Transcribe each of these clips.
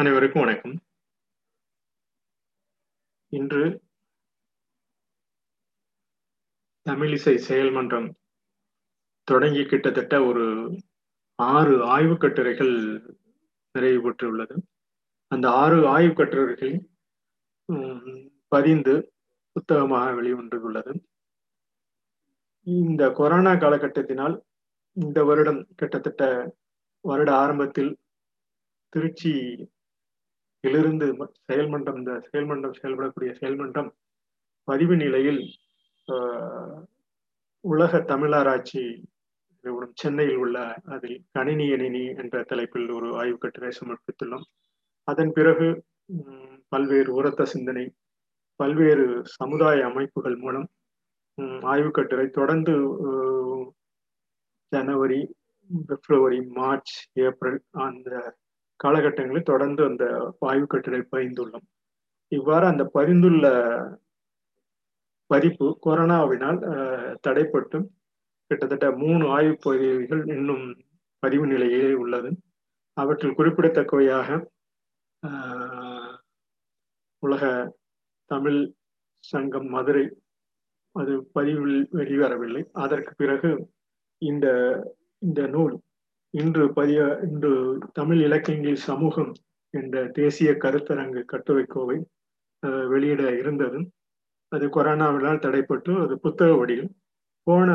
அனைவருக்கும் வணக்கம். இன்று தமிழிசை செயல்மன்றம் தொடங்கி கிட்டத்தட்ட ஒரு ஆறு ஆய்வு கட்டுரைகள் நிறைவு பெற்றுள்ளது. அந்த ஆறு ஆய்வு கட்டுரைகள் பதிந்து புத்தகமாக வெளிவந்துள்ளது. இந்த கொரோனா காலகட்டத்தினால் இந்த வருடம் கிட்டத்தட்ட வருட ஆரம்பத்தில் திருச்சி இதிலிருந்து செயல்மன்றம் இந்த செயல்மன்றம் செயல்படக்கூடிய செயல்மன்றம் பதிவு நிலையில் உலக தமிழராட்சி சென்னையில் உள்ள அதில் கணினி எணினி என்ற தலைப்பில் ஒரு ஆய்வு கட்டுரை சமர்ப்பித்துள்ளோம் அதன் பிறகு பல்வேறு உரத்த சிந்தனை பல்வேறு சமுதாய அமைப்புகள் மூலம் ஆய்வு கட்டுரை தொடர்ந்து ஜனவரி பிப்ரவரி மார்ச் ஏப்ரல் அந்த காலகட்டங்களில் தொடர்ந்து அந்த ஆய்வு கட்டுரை பகிர்ந்துள்ளோம் இவ்வாறு அந்த பரிந்துள்ள பதிப்பு கொரோனாவினால் தடைப்பட்டு கிட்டத்தட்ட மூணு ஆய்வு பகுதிகள் இன்னும் பதிவு நிலையிலே உள்ளது. அவற்றில் குறிப்பிடத்தக்கவையாக உலக தமிழ் சங்கம் மதுரை அது பதிவில் வெளிவரவில்லை. அதற்கு பிறகு இந்த இந்த நூல் இன்று பதிய இன்று தமிழ் இலக்கியங்களில் சமூகம் என்ற தேசிய கருத்தரங்கு கட்டுரை கோவை வெளியிட இருந்தது அது கொரோனாவினால் தடைப்பட்டு அது புத்தக வடிவில் போன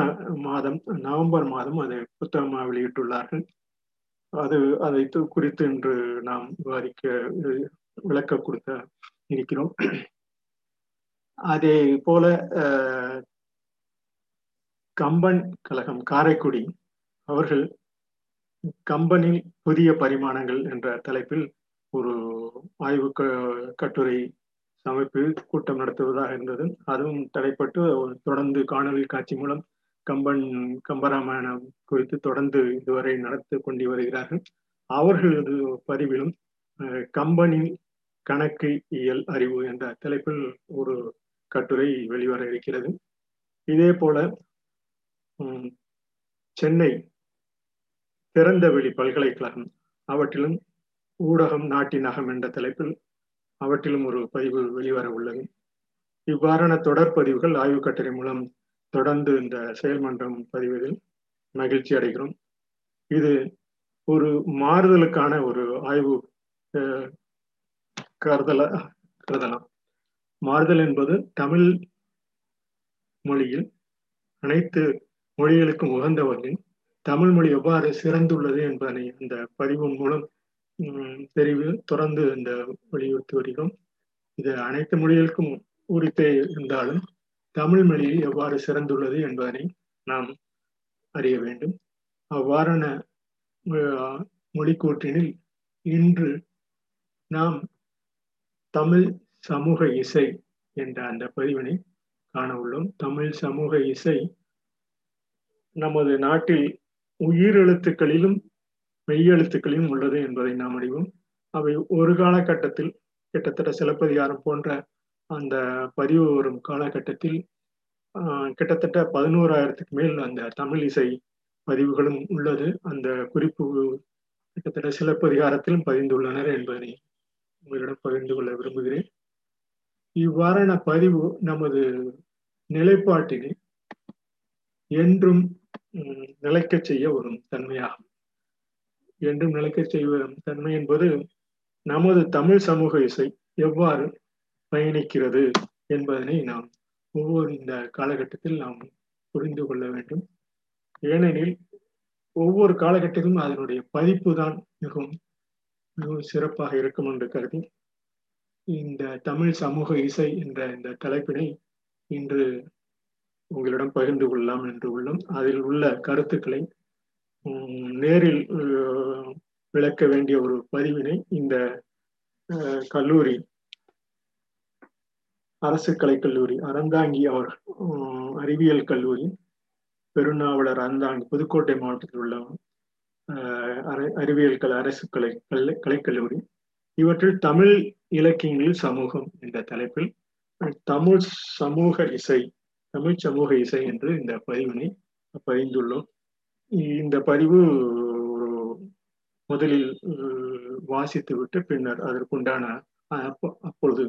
மாதம் நவம்பர் மாதம் அதை புத்தகமாக வெளியிட்டுள்ளார்கள். அது அதை குறித்து இன்று நாம் விவாதிக்க விளக்க கொடுக்க இருக்கிறோம். அதே போல கம்பன் கழகம் காரைக்குடி அவர்கள் கம்பனில் புதிய பரிமாணங்கள் என்ற தலைப்பில் ஒரு ஆய்வு கட்டுரை சமைப்பு கூட்டம் நடத்துவதாக இருந்தது. அதுவும் தடைப்பட்டு தொடர்ந்து காணொலி காட்சி மூலம் கம்பன் கம்பராமாயணம் குறித்து தொடர்ந்து இதுவரை நடத்தி கொண்டு வருகிறார்கள். அவர்களது பதிவிலும் கம்பனின் கணக்கு இயல் அறிவு என்ற தலைப்பில் ஒரு கட்டுரை வெளிவர இருக்கிறது. இதே போல சென்னை திறந்தவெளி பல்கலைக்கழகம். அவற்றிலும் ஊடகம் நாட்டின் அகம் என்ற தலைப்பில் அவற்றிலும் ஒரு பதிவு வெளிவர உள்ளது. இவ்வாறான தொடர் பதிவுகள் ஆய்வு கட்டுரை மூலம் தொடர்ந்து இந்த செயல்மன்றம் பதிவதில் மகிழ்ச்சி அடைகிறோம். இது ஒரு மாறுதலுக்கான ஒரு ஆய்வு கருதல கருதலாம். மாறுதல் என்பது தமிழ் மொழியில் அனைத்து மொழிகளுக்கும் உகந்த வகையில் தமிழ் மொழி எவ்வாறு சிறந்துள்ளது என்பதனை அந்த பதிவின் மூலம் தெரிவு தொடர்ந்து இந்த வலியுறுத்தி வருகிறோம். இது அனைத்து மொழிகளுக்கும் உரித்தே இருந்தாலும் தமிழ் மொழி எவ்வாறு சிறந்துள்ளது என்பதனை நாம் அறிய வேண்டும். அவ்வாறான மொழிக்கூற்றினில் இன்று நாம் தமிழ் சமூக இசை என்ற அந்த பதிவினை காண உள்ளோம். தமிழ் சமூக இசை நமது நாட்டில் உயிரெழுத்துக்களிலும் மெய்யெழுத்துக்களிலும் உள்ளது என்பதை நாம் அறிவோம். அவை ஒரு காலகட்டத்தில் கிட்டத்தட்ட சிலப்பதிகாரம் போன்ற அந்த பதிவு வரும் காலகட்டத்தில் கிட்டத்தட்ட பதினோராயிரத்துக்கு மேல் அந்த தமிழ் இசை பதிவுகளும் உள்ளது. அந்த குறிப்பு கிட்டத்தட்ட சிலப்பதிகாரத்திலும் பதிந்துள்ளனர் என்பதை உங்களிடம் பகிர்ந்து கொள்ள விரும்புகிறேன். இவ்வாறான பதிவு நமது நிலைப்பாட்டினை என்றும் நிலைக்க செய்ய ஒரு தன்மையாகும். என்றும் நிலைக்க செய்வ தன்மை என்பது நமது தமிழ் சமூக இசை எவ்வாறு பயணிக்கிறது என்பதனை நாம் ஒவ்வொரு இந்த காலகட்டத்தில் நாம் புரிந்து கொள்ள வேண்டும். ஏனெனில் ஒவ்வொரு காலகட்டத்திலும் அதனுடைய பதிப்பு தான் மிகவும் மிகவும் சிறப்பாக இருக்கும் என்று கருதி இந்த தமிழ் சமூக இசை என்ற இந்த தலைப்பினை இன்று உங்களிடம் பகிர்ந்து கொள்ளலாம் என்று உள்ளோம். அதில் உள்ள கருத்துக்களை நேரில் விளக்க வேண்டிய ஒரு பதிவினை இந்த கல்லூரி அரசு கலைக்கல்லூரி அறந்தாங்கி அவர் அறிவியல் கல்லூரி பெருநாவலர் அறந்தாங்கி புதுக்கோட்டை மாவட்டத்தில் உள்ள அறிவியல் கலை அரசு கலை கலை கலைக்கல்லூரி இவற்றில் தமிழ் இலக்கியங்களில் சமூகம் என்ற தலைப்பில் தமிழ் சமூக இசை தமிழ் சமூக இசை என்று இந்த பதிவினை பதிந்துள்ளோம் இந்த பதிவு முதலில் வாசித்து விட்டு பின்னர் அதற்குண்டான அப்பொழுது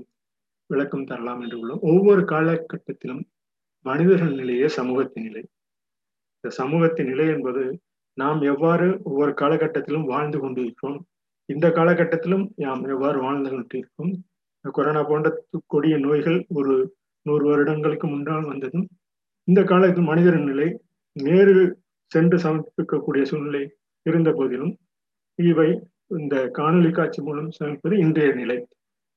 விளக்கம் தரலாம் என்று உள்ளோம். ஒவ்வொரு காலகட்டத்திலும் மனிதர்கள் நிலையே சமூகத்தின் நிலை. இந்த சமூகத்தின் நிலை என்பது நாம் எவ்வாறு ஒவ்வொரு காலகட்டத்திலும் வாழ்ந்து கொண்டிருக்கிறோம் இந்த காலகட்டத்திலும் நாம் எவ்வாறு வாழ்ந்து கொண்டிருக்கிறோம் கொரோனா போன்ற கொடிய நோய்கள் ஒரு நூறு வருடங்களுக்கு முன்னால் வந்ததும் இந்த காலத்தில் மனிதரின் நிலை நேரு சென்று சமர்ப்பிக்கக்கூடிய சூழ்நிலை இருந்த போதிலும் இவை இந்த காணொலி காட்சி மூலம் சமைப்பது இன்றைய நிலை.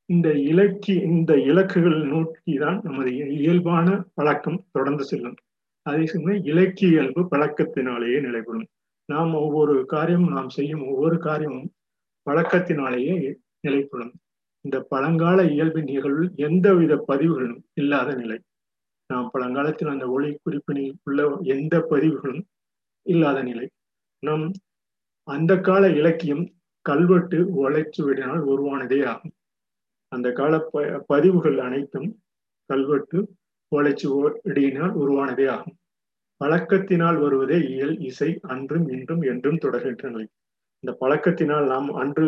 இந்த இலக்கி இந்த இலக்குகள் நோக்கி தான் நமது இயல்பான பழக்கம் தொடர்ந்து செல்லும். அதே சமயம் இலக்கிய இயல்பு பழக்கத்தினாலேயே நிலைபெறும். நாம் ஒவ்வொரு காரியமும் நாம் செய்யும் ஒவ்வொரு காரியமும் பழக்கத்தினாலேயே நிலைப்படும் இந்த பழங்கால இயல்பின் நிகழ்வில் எந்தவித பதிவுகளும் இல்லாத நிலை. நாம் பழங்காலத்தில் அந்த ஒளி குறிப்பினில் உள்ள எந்த பதிவுகளும் இல்லாத நிலை. நம் அந்த கால இலக்கியம் கல்வெட்டு உழைச்சுவிடினால் உருவானதே ஆகும். அந்த கால ப பதிவுகள் அனைத்தும் கல்வெட்டு உழைச்சு இடியினால் உருவானதே ஆகும். பழக்கத்தினால் வருவதே இயல் இசை அன்றும் இன்றும் என்றும் தொடர்கின்ற நிலை. இந்த பழக்கத்தினால் நாம் அன்று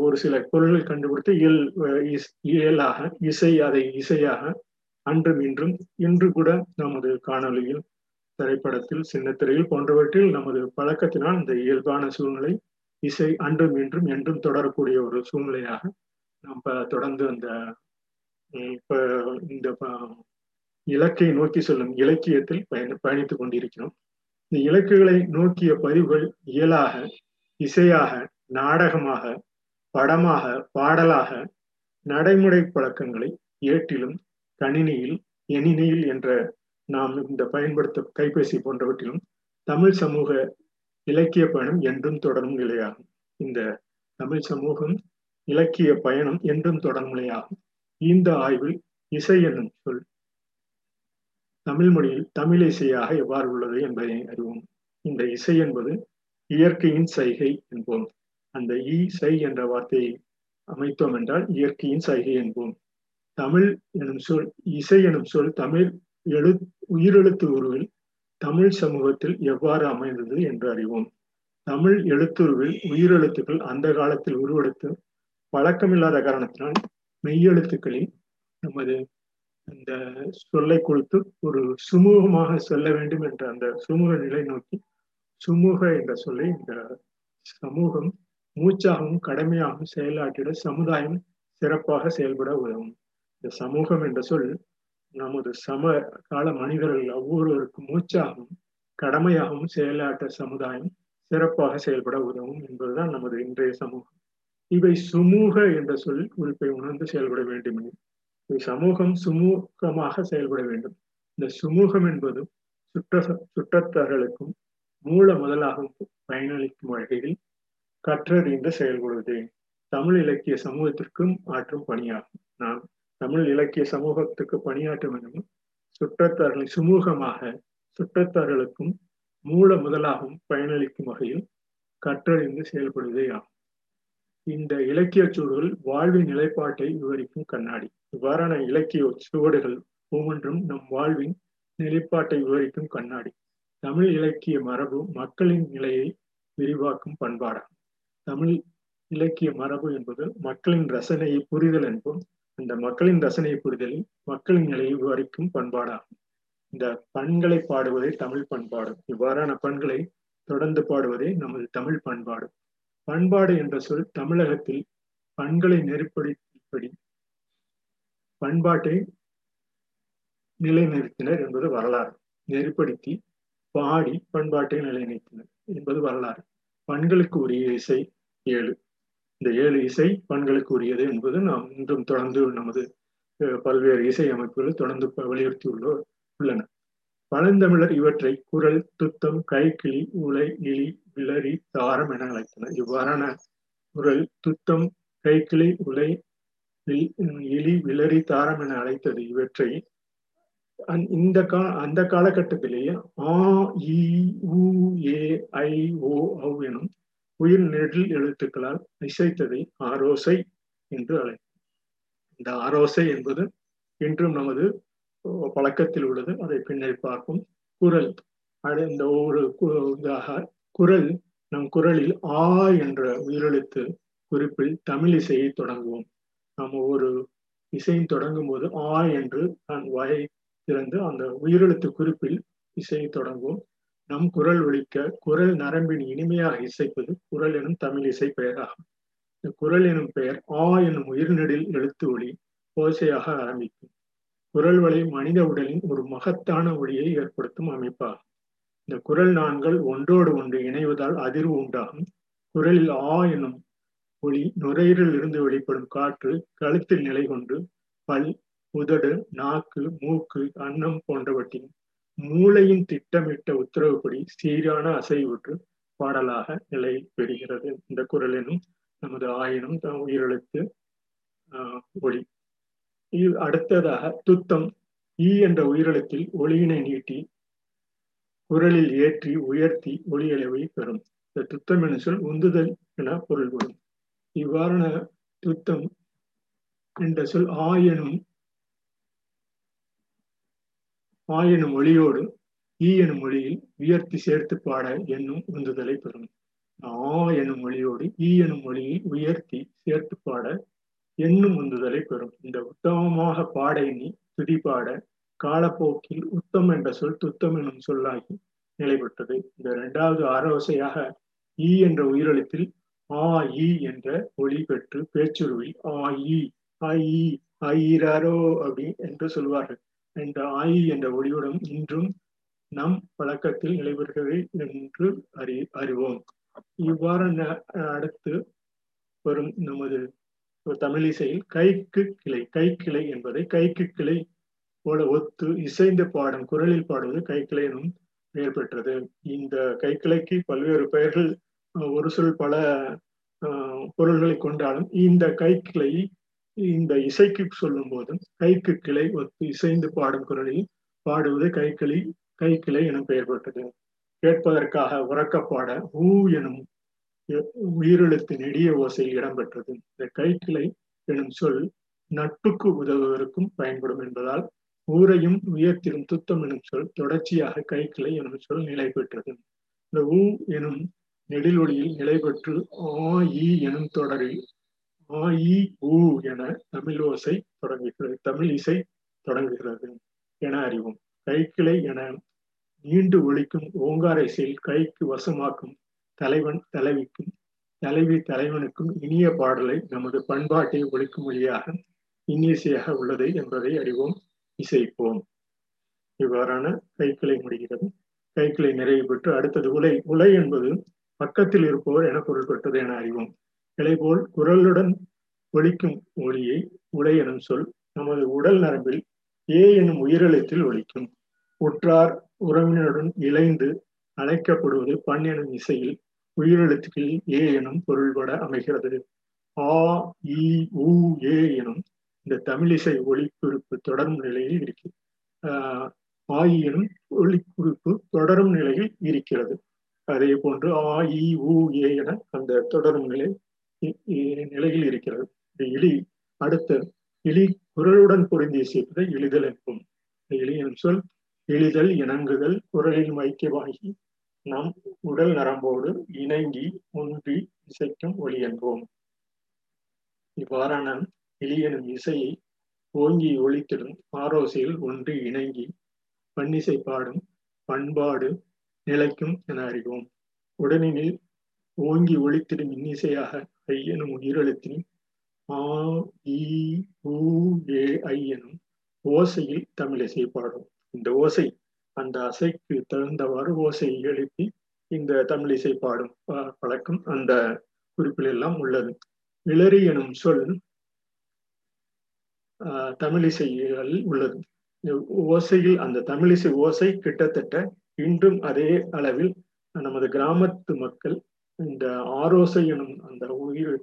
ஒரு சில பொருள்கள் கண்டுபிடித்து இயல் இயலாக இசை அதை இசையாக அன்றும் இன்றும் இன்று கூட நமது காணொலியில் திரைப்படத்தில் சின்னத்திரையில் போன்றவற்றில் நமது பழக்கத்தினால் இந்த இயல்பான சூழ்நிலை இசை அன்றும் இன்றும் என்றும் தொடரக்கூடிய ஒரு சூழ்நிலையாக நம்ம தொடர்ந்து அந்த இப்போ இந்த இலக்கை நோக்கி செல்லும் இலக்கியத்தில் பயண பயணித்துக் கொண்டிருக்கிறோம். இந்த இலக்குகளை நோக்கிய பதிவுகள் இயலாக இசையாக நாடகமாக படமாக பாடலாக நடைமுறை பழக்கங்களை ஏட்டிலும் கணினியில் எணினியில் என்ற நாம் இந்த பயன்படுத்த கைபேசி போன்றவற்றிலும் தமிழ் சமூக இலக்கிய பயணம் என்றும் தொடரும் நிலையாகும். இந்த தமிழ் சமூகம் இலக்கிய பயணம் என்றும் தொடரும் நிலையாகும். இந்த ஆய்வில் இசை என்னும் சொல் தமிழ் மொழியில் தமிழ் இசையாக எவ்வாறு உள்ளது என்பதை அறிவோம். இந்த இசை என்பது இயற்கையின் சைகை என்போம். அந்த ஈ சை என்ற வார்த்தையை அமைத்தோம் என்றால் இயற்கையின் சைகை என்போம். தமிழ் எனும் சொல் இசை எனும் சொல் தமிழ் எழு உயிரெழுத்து உருவில் தமிழ் சமூகத்தில் எவ்வாறு அமைந்தது என்று அறிவோம். தமிழ் எழுத்துருவில் உயிரெழுத்துக்கள் அந்த காலத்தில் உருவெடுத்து பழக்கமில்லாத காரணத்தினால் மெய்யெழுத்துக்களில் நமது அந்த சொல்லை கொடுத்து ஒரு சுமூகமாக செல்ல வேண்டும் என்ற அந்த சுமூக நிலை நோக்கி சுமூக என்ற சொல்லை இந்த சமூகம் மூச்சாகவும் கடமையாகவும் செயலாற்றிட சமுதாயம் சிறப்பாக செயல்பட உதவும். இந்த சமூகம் என்ற சொல் நமது சம கால மனிதர்கள் ஒவ்வொருவருக்கும் மூச்சாகவும் கடமையாகவும் செயலாற்ற சமுதாயம் சிறப்பாக செயல்பட உதவும் என்பதுதான் நமது இன்றைய சமூகம். இவை சுமூக என்ற சொல் குறிப்பை உணர்ந்து செயல்பட வேண்டும். சமூகம் சுமூகமாக செயல்பட வேண்டும். இந்த சுமூகம் என்பது சுற்ற சுற்றத்தார்களுக்கும் மூல முதலாகவும் பயனளிக்கும் வகையில் கற்றறிந்து செயல்படுவது தமிழ் இலக்கிய சமூகத்திற்கும் ஆற்றும் பணியாகும். நாம் தமிழ் இலக்கிய சமூகத்துக்கு பணியாற்ற வேண்டும் சுற்றத்தார்களை சுமூகமாக சுற்றத்தார்களுக்கும் மூல முதலாகவும் பயனளிக்கும் வகையில் கற்றறிந்து செயல்படுவதே ஆகும். இந்த இலக்கிய சூழல் வாழ்வின் நிலைப்பாட்டை விவரிக்கும் கண்ணாடி. இவ்வாறான இலக்கிய சுவடுகள் ஒவ்வொன்றும் நம் வாழ்வின் நிலைப்பாட்டை விவரிக்கும் கண்ணாடி. தமிழ் இலக்கிய மரபு மக்களின் நிலையை விரிவாக்கும் பண்பாடாகும். தமிழ் இலக்கிய மரபு என்பது மக்களின் ரசனையை புரிதல் என்போம். அந்த மக்களின் ரசனையை புரிதலில் மக்களின் நிலையை விவரிக்கும் பண்பாடாகும். இந்த பண்களை பாடுவதே தமிழ் பண்பாடு. இவ்வாறான பண்களை தொடர்ந்து பாடுவதே நமது தமிழ் பண்பாடு. பண்பாடு என்ற சொல் தமிழகத்தில் பண்களை நெருப்படுத்திப்படி பண்பாட்டை நிலைநிறுத்தினர் என்பது வரலாறு. நெருப்படுத்தி பாடி பண்பாட்டை நிலைநிறுத்தினர் என்பது வரலாறு. பண்களுக்கு உரிய இசை ஏழு. இந்த ஏழு இசை பண்களுக்கு உரியது என்பது நாம் இன்றும் தொடர்ந்து நமது பல்வேறு இசை அமைப்புகள் தொடர்ந்து வலியுறுத்தியுள்ள உள்ளன. பழந்தமிழர் இவற்றை குரல் துத்தம் கைக்கிளி உலை இலி விளரி தாரம் என அழைத்தனர். இவ்வாறான குரல் துத்தம் கைக்கிளி உலை இலி விளரி தாரம் என அழைத்தது. இவற்றை இந்த கா அந்த காலகட்டத்திலேயே ஆ இ உ ஏ ஐ ஓ எனும் உயிர் நெடில் எழுத்துக்களால் இசைத்ததை ஆரோசை என்று அழைக்கும் இந்த ஆரோசை என்பது இன்றும் நமது பழக்கத்தில் உள்ளது. அதை பின்னர் பார்ப்போம். குரல். இந்த ஒவ்வொரு குரல் நம் குரலில் ஆ என்ற உயிரெழுத்து குறிப்பில் தமிழ் இசையை தொடங்குவோம். நம்ம ஒரு இசையும் தொடங்கும் போது ஆ என்று நான் வாயை திறந்து அந்த உயிரெழுத்து குறிப்பில் இசையை தொடங்குவோம். நம் குரல் ஒழிக்க குரல் நரம்பின் இனிமையாக இசைப்பது குரல் எனும் தமிழ் இசை பெயராகும். இந்த குரல் எனும் பெயர் ஆ எனும் உயிர்நெடில் எழுத்து ஒளி ஓசையாக ஆரம்பிக்கும். குரல் வழி மனித உடலின் ஒரு மகத்தான ஒளியை ஏற்படுத்தும் அமைப்பாகும். இந்த குரல் நான்கள் ஒன்றோடு ஒன்று இணைவதால் அதிர்வு உண்டாகும். குரலில் ஆ எனும் ஒளி நுரையீரலில் இருந்து வெளிப்படும் காற்று கழுத்தில் நிலை கொண்டு பல் உதடு நாக்கு மூக்கு அன்னம் போன்றவற்றின் மூளையின் திட்டமிட்ட உத்தரவுப்படி சீரான அசைவுற்று பாடலாக நிலை பெறுகிறது. இந்த குரலினும் நமது ஆயினும் உயிரெழுத்து ஆஹ் ஒளி. இது அடுத்ததாக துத்தம். ஈ என்ற உயிரெழுத்தில் ஒளியினை நீட்டி குரலில் ஏற்றி உயர்த்தி ஒளியளவை பெறும். இந்த துத்தம் என சொல் உந்துதல் என பொருள்படும். இவ்வாறான துத்தம் என்ற சொல் ஆ எனும் ஆ எனும் ஒளியோடு ஈ எனும் மொழியில் உயர்த்தி சேர்த்து பாட என்னும் உந்துதலை பெறும். ஆ எனும் மொழியோடு ஈ எனும் மொழியில் உயர்த்தி சேர்த்து பாட என்னும் உந்துதலை பெறும். இந்த உத்தமமாக பாட எண்ணி துதி பாட காலப்போக்கில் உத்தம் என்ற சொல் துத்தம் எனும் சொல்லாகி நிலை பெற்றது இந்த இரண்டாவது ஆரோசையாக ஈ என்ற உயிரெழுத்தில் ஆ ஈ என்ற ஒளி பெற்று பேச்சுருவில் ஆ ஈ ஐ ஈ ஆயிராரோ அப்படி என்று சொல்வார்கள். என்ற ஆயி என்ற ஒளியுடன் இன்றும் நம் பழக்கத்தில் நிலைபெறுகிறது என்று அறி அறிவோம். இவ்வாறு அடுத்து வரும் நமது தமிழிசையில் கைக்கு கிளை கை கிளை என்பதை கைக்கு கிளை போல ஒத்து இசைந்து பாடும் குரலில் பாடுவது கைக்கிளை எனும் பெயர் பெற்றது. இந்த கைக்கிளைக்கு பல்வேறு பெயர்கள் ஒரு சொல் பல பொருள்களை கொண்டாலும் இந்த கைக்கிளை இந்த இசைக்கு சொல்லும் போதும் கைக்கு கிளை ஒத்து இசைந்து பாடும் குரலில் பாடுவது கைக்கிளி கைக்கிளை எனும் பெயர் பெற்றது. கேட்பதற்காக உறக்கப்பாட ஊ எனும் உயிரெழுத்து நெடிய ஓசையில் இடம்பெற்றது இந்த கைக்கிளை எனும் சொல் நட்புக்கு உதவுவதற்கும் பயன்படும் என்பதால் ஊரையும் உயர்த்திடும் துத்தம் எனும் சொல் தொடர்ச்சியாக கைக்கிளை எனும் சொல் நிலை பெற்றது. இந்த ஊ எனும் நெடிலொளியில் நிலை பெற்று ஆ ஈ எனும் தொடரில் ஆ இ ஊ என தமிழ் ஓசை தொடங்குகிறது தமிழ் இசை தொடங்குகிறது என அறிவோம். கைக்கிளை என நீண்டு ஒழிக்கும் ஓங்கார இசையில் கைக்கு வசமாக்கும் தலைவன் தலைவிக்கும் தலைவி தலைவனுக்கும் இனிய பாடலை நமது பண்பாட்டை ஒழிக்கும் மொழியாக இன்னிசையாக உள்ளது என்பதை அறிவோம் இசைப்போம். இவ்வாறான கைக்கிளை முடிகிறது. கைக்கிளை நிறைவு பெற்று அடுத்தது உலை உலை என்பது பக்கத்தில் இருப்பவர் என பொருள்பட்டது என அறிவோம். கிளைபோல் குரலுடன் ஒழிக்கும் ஒளியை உலை எனும் சொல். நமது உடல் நரம்பில் ஏ எனும் உயிரெழுத்தில் ஒழிக்கும் உற்றார் உறவினருடன் இணைந்து அழைக்கப்படுவது பண் எனும் இசையில் உயிரெழுத்துக்களில் ஏ எனும் பொருள்பட அமைகிறது. ஆ இ உ ஏ எனும் இந்த தமிழிசை ஒளிக்குறிப்பு தொடரும் நிலையில் இருக்கு. ஆஹ் ஆயி எனும் ஒளிக்குறிப்பு தொடரும் நிலையில் இருக்கிறது. அதே போன்று ஆ இ உ ஏ என அந்த தொடரும் நிலை நிலையில் இருக்கிறது. இலி அடுத்து இலி குரலுடன் பொருந்தி இசைப்பதை எளிதல் என்போம் இலி எனும் சொல் எளிதல் இணங்குதல் குரலில் மைக்கமாகி நம் உடல் நரம்போடு இணங்கி ஒன்றி இசைக்கும் ஒளி என்போம். இவ்வாறான எனும் இசையை ஓங்கி ஒழித்திடும் ஆரோசையில் ஒன்று இணங்கி பன்னிசை பாடும் பண்பாடு நிலைக்கும் என அறிவோம். உடனெனில் ஓங்கி ஒழித்திடும் இன்னிசையாக ஐயனும் உயிரெழுத்தின் ஆ இ உ ஏ ஐ எனும் ஓசையில் தமிழிசை பாடும். இந்த ஓசை அந்த அசைக்கு தகுந்தவாறு ஓசையை எழுப்பி இந்த தமிழிசை பாடும் பழக்கம் அந்த குறிப்பில் எல்லாம் உள்ளது. இளறி எனும் சொல் தமிழிசைகள் உள்ளது. ஓசையில் அந்த தமிழிசை ஓசை கிட்டத்தட்ட இன்றும் அதே அளவில் நமது கிராமத்து மக்கள் இந்த ஆரோசை எனும் அந்த உயிர்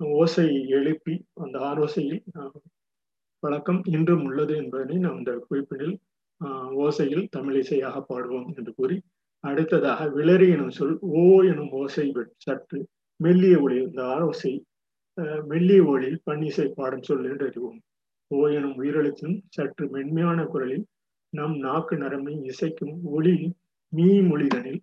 ஓசையை எழுப்பி அந்த ஆரோசையில் பழக்கம் இன்றும் உள்ளது என்பதனை நாம் இந்த குறிப்பினில் ஓசையில் தமிழிசையாக பாடுவோம் என்று கூறி அடுத்ததாக விளரி எனும் சொல் ஓ எனும் ஓசை சற்று மெல்லிய ஒளி இந்த ஆரோசை மெல்லிய ஒளியில் பன்னிசை பாடும் சொல் என்று அறிவோம். ஓ எனும் உயிரெழுத்தும் சற்று மென்மையான குரலில் நம் நாக்கு நரம்பை இசைக்கும் ஒளி மீ மொழிதனில்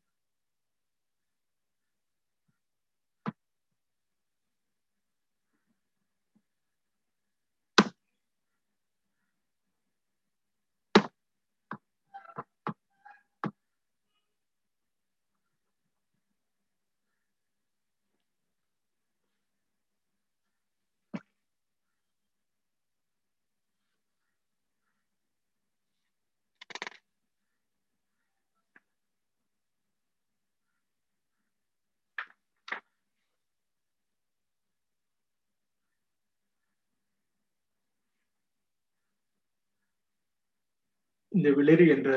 இந்த விளரி என்ற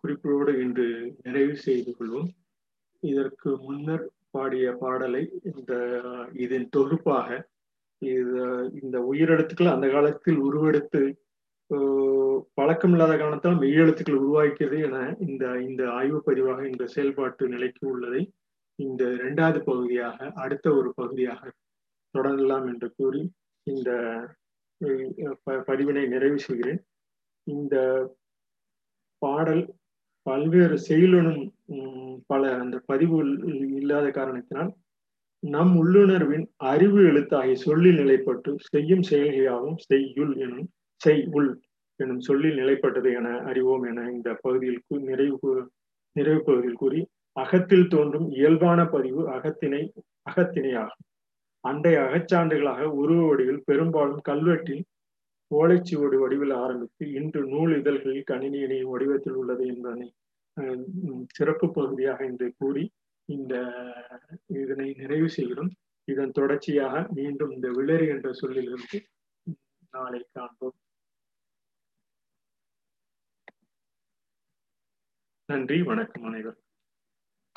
குறிப்போடு இன்று நிறைவு செய்து கொள்வோம். இதற்கு முன்னர் பாடிய பாடலை இந்த இதன் தொகுப்பாக இது இந்த உயிரெழுத்துக்கள் அந்த காலத்தில் உருவெடுத்து பழக்கம் இல்லாத காரணத்தால் மெய்யெழுத்துக்கள் உருவாக்கிறது என இந்த இந்த ஆய்வு பதிவாக இந்த செயல்பாட்டு நிலைக்கு உள்ளதை இந்த இரண்டாவது பகுதியாக அடுத்த ஒரு பகுதியாக தொடரலாம் என்று கூறி இந்த பதிவினை நிறைவு செய்கிறேன். இந்த பாடல் பல்வேறு செயலுனும் பல அந்த பதிவு இல்லாத காரணத்தினால் நம் உள்ளுணர்வின் அறிவு எழுத்தாகிய சொல்லில் நிலைப்பட்டு செய்யும் செயல்கையாகவும் செய்யுள் எனும் செய் உள் எனும் சொல்லில் நிலைப்பட்டது என அறிவோம் என இந்த பகுதியில் நிறைவு நிறைவு பகுதியில் கூறி அகத்தில் தோன்றும் இயல்பான பதிவு அகத்தினை அகத்தினையாகும். அண்டை அகச்சான்றுகளாக உருவ வடிவில் பெரும்பாலும் கல்வெட்டில் ஓலைச்சுவடு வடிவில் ஆரம்பித்து இன்று நூல் இதழ்களில் கணினி இணையும் வடிவத்தில் உள்ளது என்பதனை சிறப்பு பகுதியாக இன்று கூறி இந்த இதனை நிறைவு செய்கிறோம். இதன் தொடர்ச்சியாக மீண்டும் இந்த விளரி என்ற சொல்லிலிருந்து நாளை காண்போம். நன்றி வணக்கம் அனைவரும்